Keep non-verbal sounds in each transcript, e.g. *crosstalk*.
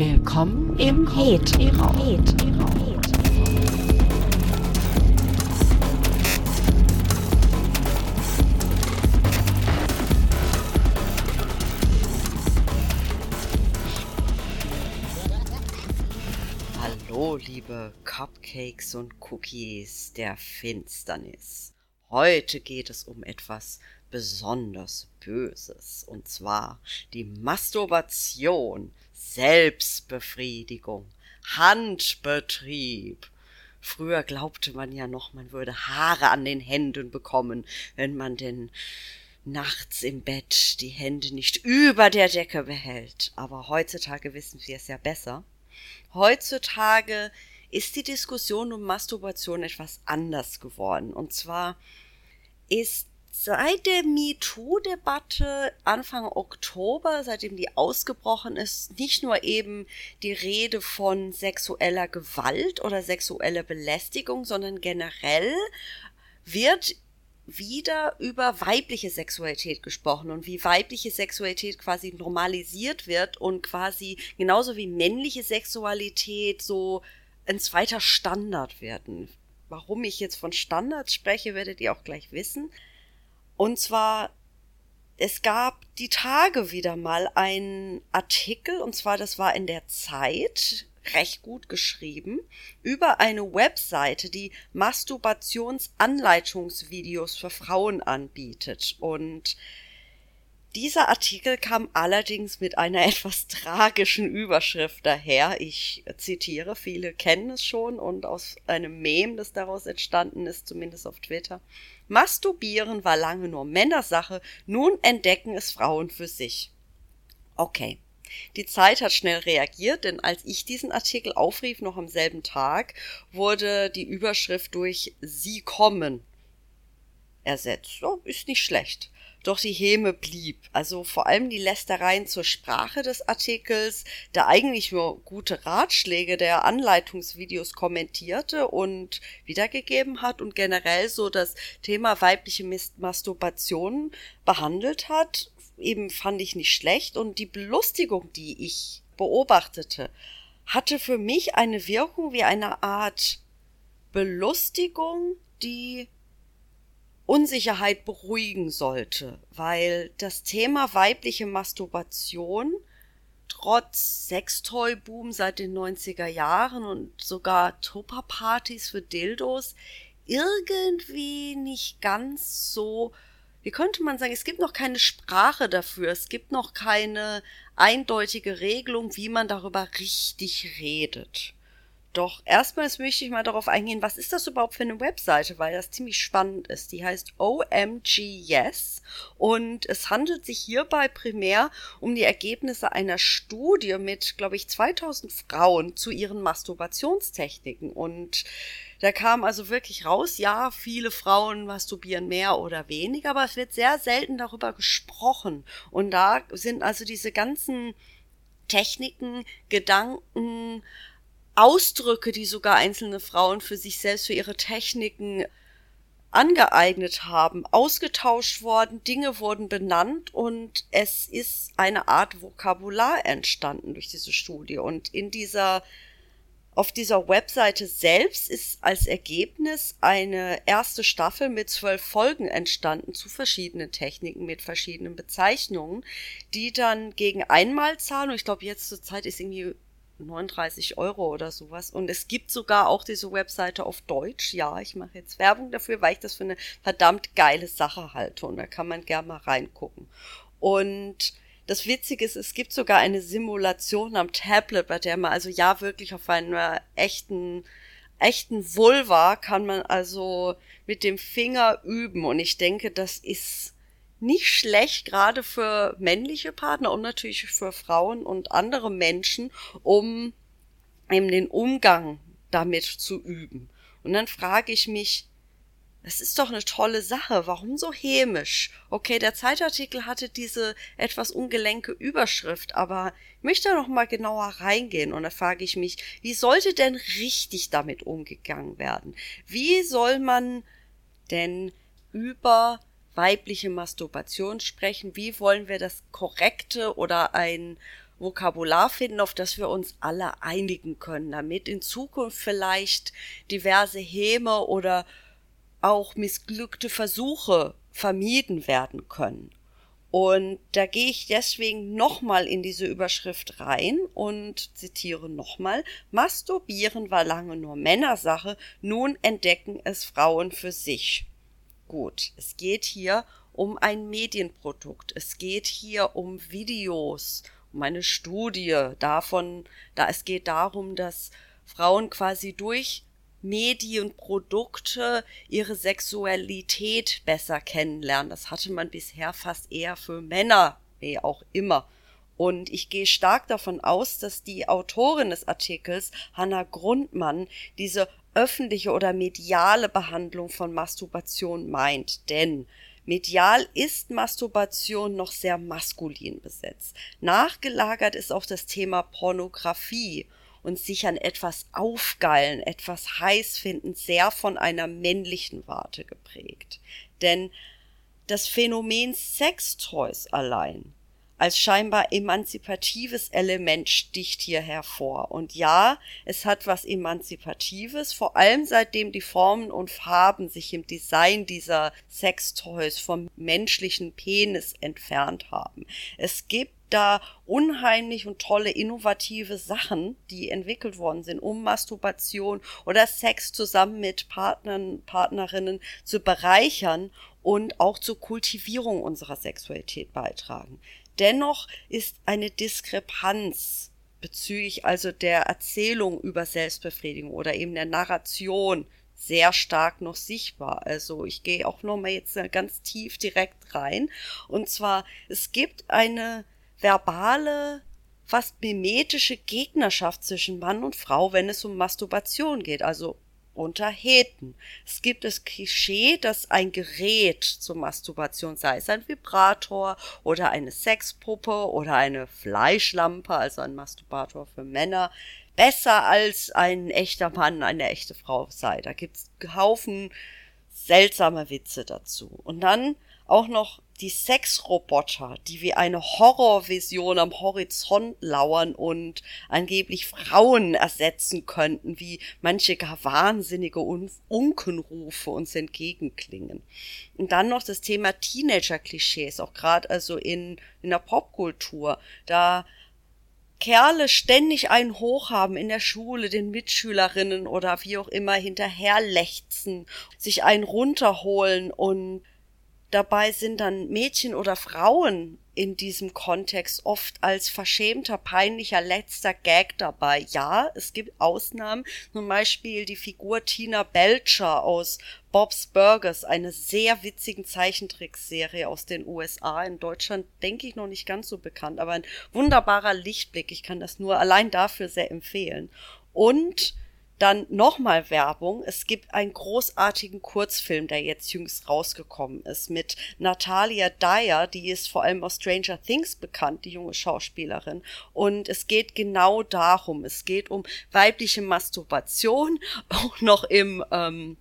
Willkommen im Hetraum. Hallo, liebe Cupcakes und Cookies der Finsternis. Heute geht es um etwas besonders Böses, und zwar die Masturbation, Selbstbefriedigung, Handbetrieb. Früher glaubte man ja noch, man würde Haare an den Händen bekommen, wenn man denn nachts im Bett die Hände nicht über der Decke behält. Aber heutzutage wissen wir es ja besser. Heutzutage ist die Diskussion um Masturbation etwas anders geworden. Und zwar ist seit der MeToo-Debatte Anfang Oktober, seitdem die ausgebrochen ist, nicht nur eben die Rede von sexueller Gewalt oder sexueller Belästigung, sondern generell wird wieder über weibliche Sexualität gesprochen und wie weibliche Sexualität quasi normalisiert wird und quasi genauso wie männliche Sexualität so ein zweiter Standard werden. Warum ich jetzt von Standards spreche, werdet ihr auch gleich wissen. Und zwar, es gab die Tage wieder mal einen Artikel, und zwar das war in der Zeit, recht gut geschrieben, über eine Webseite, die Masturbationsanleitungsvideos für Frauen anbietet. Und dieser Artikel kam allerdings mit einer *laughs* etwas tragischen Überschrift daher. Ich zitiere, viele kennen es schon und aus einem Mem, das daraus entstanden ist, zumindest auf Twitter. Masturbieren war lange nur Männersache, nun entdecken es Frauen für sich. Okay. Die Zeit hat schnell reagiert, denn als ich diesen Artikel aufrief, noch am selben Tag, wurde die Überschrift durch Sie kommen ersetzt. Oh, ist nicht schlecht. Doch die Häme blieb. Also vor allem die Lästereien zur Sprache des Artikels, der eigentlich nur gute Ratschläge der Anleitungsvideos kommentierte und wiedergegeben hat und generell so das Thema weibliche Masturbation behandelt hat, eben fand ich nicht schlecht und die Belustigung, die ich beobachtete, hatte für mich eine Wirkung wie eine Art Belustigung, die Unsicherheit beruhigen sollte, weil das Thema weibliche Masturbation trotz Sextoy-Boom seit den 90er Jahren und sogar Tupper-Partys für Dildos irgendwie nicht ganz so, wie könnte man sagen, es gibt noch keine Sprache dafür, es gibt noch keine eindeutige Regelung, wie man darüber richtig redet. Doch erstmals möchte ich mal darauf eingehen, was ist das überhaupt für eine Webseite, weil das ziemlich spannend ist. Die heißt OMG Yes und es handelt sich hierbei primär um die Ergebnisse einer Studie mit, glaube ich, 2000 Frauen zu ihren Masturbationstechniken und da kam also wirklich raus, ja, viele Frauen masturbieren mehr oder weniger, aber es wird sehr selten darüber gesprochen. Und da sind also diese ganzen Techniken, Gedanken, Ausdrücke, die sogar einzelne Frauen für sich selbst, für ihre Techniken angeeignet haben, ausgetauscht worden, Dinge wurden benannt und es ist eine Art Vokabular entstanden durch diese Studie. Und in dieser, auf dieser Webseite selbst ist als Ergebnis eine erste Staffel mit zwölf Folgen entstanden zu verschiedenen Techniken mit verschiedenen Bezeichnungen, die dann gegen Einmalzahlung, ich glaube jetzt zur Zeit ist irgendwie 39 Euro oder sowas. Und es gibt sogar auch diese Webseite auf Deutsch. Ja, ich mache jetzt Werbung dafür, weil ich das für eine verdammt geile Sache halte. Und da kann man gerne mal reingucken. Und das Witzige ist, es gibt sogar eine Simulation am Tablet, bei der man also ja wirklich auf einer echten echten Vulva kann man also mit dem Finger üben. Und ich denke, das ist nicht schlecht, gerade für männliche Partner und natürlich für Frauen und andere Menschen, um eben den Umgang damit zu üben. Und dann frage ich mich, das ist doch eine tolle Sache. Warum so hämisch? Okay, der Zeitartikel hatte diese etwas ungelenke Überschrift, aber ich möchte noch mal genauer reingehen und da frage ich mich, wie sollte denn richtig damit umgegangen werden? Wie soll man denn über weibliche Masturbation sprechen. Wie wollen wir das korrekte oder ein Vokabular finden, auf das wir uns alle einigen können, damit in Zukunft vielleicht diverse Häme oder auch missglückte Versuche vermieden werden können. Und da gehe ich deswegen nochmal in diese Überschrift rein und zitiere nochmal, Masturbieren war lange nur Männersache, nun entdecken es Frauen für sich. Gut, es geht hier um ein Medienprodukt, es geht hier um Videos, um eine Studie davon, da es geht darum, dass Frauen quasi durch Medienprodukte ihre Sexualität besser kennenlernen. Das hatte man bisher fast eher für Männer, wie auch immer. Und ich gehe stark davon aus, dass die Autorin des Artikels, Hanna Grundmann, diese öffentliche oder mediale Behandlung von Masturbation meint. Denn medial ist Masturbation noch sehr maskulin besetzt. Nachgelagert ist auch das Thema Pornografie und sich an etwas aufgeilen, etwas heiß finden, sehr von einer männlichen Warte geprägt. Denn das Phänomen Sextoys allein als scheinbar emanzipatives Element sticht hier hervor. Und ja, es hat was Emanzipatives, vor allem seitdem die Formen und Farben sich im Design dieser Sextoys vom menschlichen Penis entfernt haben. Es gibt da unheimlich und tolle innovative Sachen, die entwickelt worden sind, um Masturbation oder Sex zusammen mit Partnern, Partnerinnen zu bereichern und auch zur Kultivierung unserer Sexualität beitragen. Dennoch ist eine Diskrepanz bezüglich also der Erzählung über Selbstbefriedigung oder eben der Narration sehr stark noch sichtbar. Also ich gehe auch noch mal jetzt ganz tief direkt rein. Und zwar, es gibt eine verbale, fast mimetische Gegnerschaft zwischen Mann und Frau, wenn es um Masturbation geht, also unter Heten. Es gibt das Klischee, dass ein Gerät zur Masturbation, sei es ein Vibrator oder eine Sexpuppe oder eine Fleischlampe, also ein Masturbator für Männer, besser als ein echter Mann, eine echte Frau sei. Da gibt's Haufen seltsame Witze dazu. Und dann auch noch die Sexroboter, die wie eine Horrorvision am Horizont lauern und angeblich Frauen ersetzen könnten, wie manche gar wahnsinnige Unkenrufe uns entgegenklingen. Und dann noch das Thema Teenager-Klischees, auch gerade also in, in der Popkultur. Da Kerle ständig einen Hoch haben in der Schule, den Mitschülerinnen oder wie auch immer hinterherlechzen, sich einen runterholen und Dabei sind dann Mädchen oder Frauen in diesem Kontext oft als verschämter, peinlicher letzter Gag dabei. Ja, es gibt Ausnahmen, zum Beispiel die Figur Tina Belcher aus Bob's Burgers, eine sehr witzigen Zeichentrickserie aus den USA. In Deutschland denke ich noch nicht ganz so bekannt, aber ein wunderbarer Lichtblick. Ich kann das nur allein dafür sehr empfehlen. Und dann nochmal Werbung. Es gibt einen großartigen Kurzfilm, der jetzt jüngst rausgekommen ist, mit Natalia Dyer, die ist vor allem aus Stranger Things bekannt, die junge Schauspielerin. Und es geht genau darum. Es geht um weibliche Masturbation, *laughs* auch noch im ähm,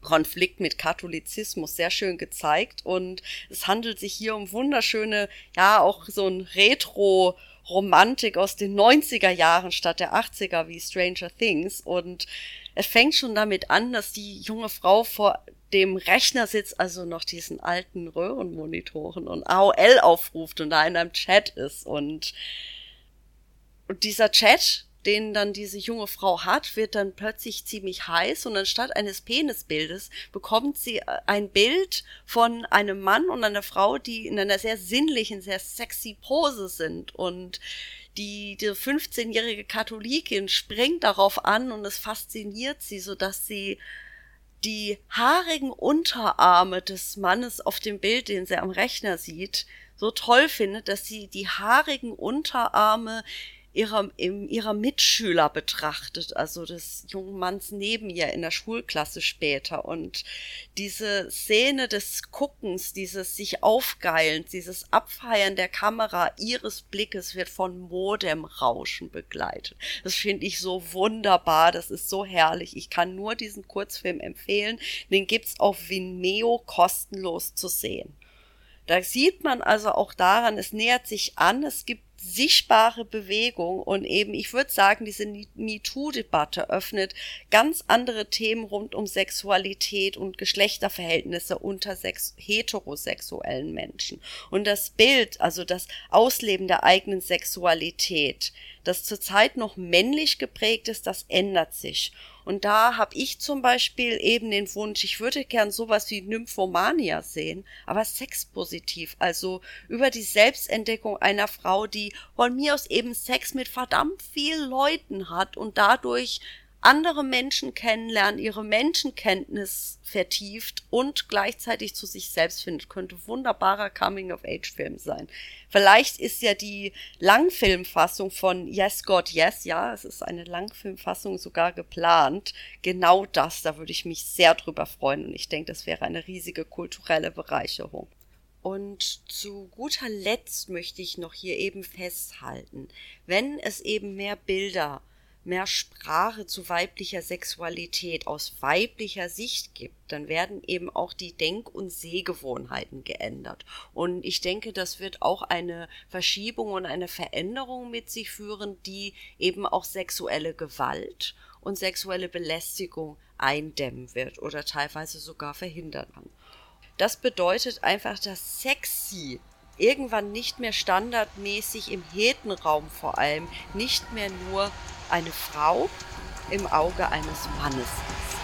Konflikt mit Katholizismus sehr schön gezeigt. Und es handelt sich hier um wunderschöne, ja, auch so ein Retro- Romantik aus den 90er Jahren statt der 80er wie Stranger Things. Und es fängt schon damit an, dass die junge Frau vor dem Rechner sitzt, also noch diesen alten Röhrenmonitoren und AOL aufruft und da in einem Chat ist. Und, und dieser Chat den dann diese junge Frau hat, wird dann plötzlich ziemlich heiß und anstatt eines Penisbildes bekommt sie äh, ein Bild von einem Mann und einer Frau, die in einer sehr sinnlichen, sehr sexy Pose sind. Und die, die 15-jährige Katholikin springt darauf an und es fasziniert sie, so dass sie die haarigen Unterarme des Mannes auf dem Bild, den sie am Rechner sieht, so toll findet, dass sie die haarigen Unterarme ihrer, ihrer Mitschüler betrachtet, also des jungen Manns neben ihr in der Schulklasse später. Und diese Szene des Guckens, dieses sich aufgeilens, dieses Abfeiern der Kamera ihres Blickes wird von Modemrauschen begleitet. Das finde ich so wunderbar, das ist so herrlich. Ich kann nur diesen Kurzfilm empfehlen. Den gibt's auf Vimeo kostenlos zu sehen. Da sieht man also auch daran, es nähert sich an, es gibt sichtbare Bewegung und eben, ich würde sagen, diese MeToo-Debatte öffnet ganz andere Themen rund um Sexualität und Geschlechterverhältnisse unter sex heterosexuellen Menschen. Und das Bild, also das Ausleben der eigenen Sexualität, das zurzeit noch männlich geprägt ist, das ändert sich. Und da habe ich zum Beispiel eben den Wunsch, ich würde gern sowas wie Nymphomania sehen, aber sexpositiv, also über die Selbstentdeckung einer Frau, die von mir aus eben Sex mit verdammt vielen Leuten hat und dadurch andere Menschen kennenlernen, ihre Menschenkenntnis vertieft und gleichzeitig zu sich selbst findet. Könnte wunderbarer Coming-of-Age-Film sein. Vielleicht ist ja die Langfilmfassung von Yes God Yes, ja, es ist eine Langfilmfassung sogar geplant. Genau das, da würde ich mich sehr drüber freuen und ich denke, das wäre eine riesige kulturelle Bereicherung. Und zu guter Letzt möchte ich noch hier eben festhalten, wenn es eben mehr Bilder mehr Sprache zu weiblicher Sexualität aus weiblicher Sicht gibt, dann werden eben auch die Denk- und Sehgewohnheiten geändert. Und ich denke, das wird auch eine Verschiebung und eine Veränderung mit sich führen, die eben auch sexuelle Gewalt und sexuelle Belästigung eindämmen wird oder teilweise sogar verhindern kann. Das bedeutet einfach, dass sexy irgendwann nicht mehr standardmäßig im Hetenraum vor allem nicht mehr nur eine Frau im Auge eines Mannes ist.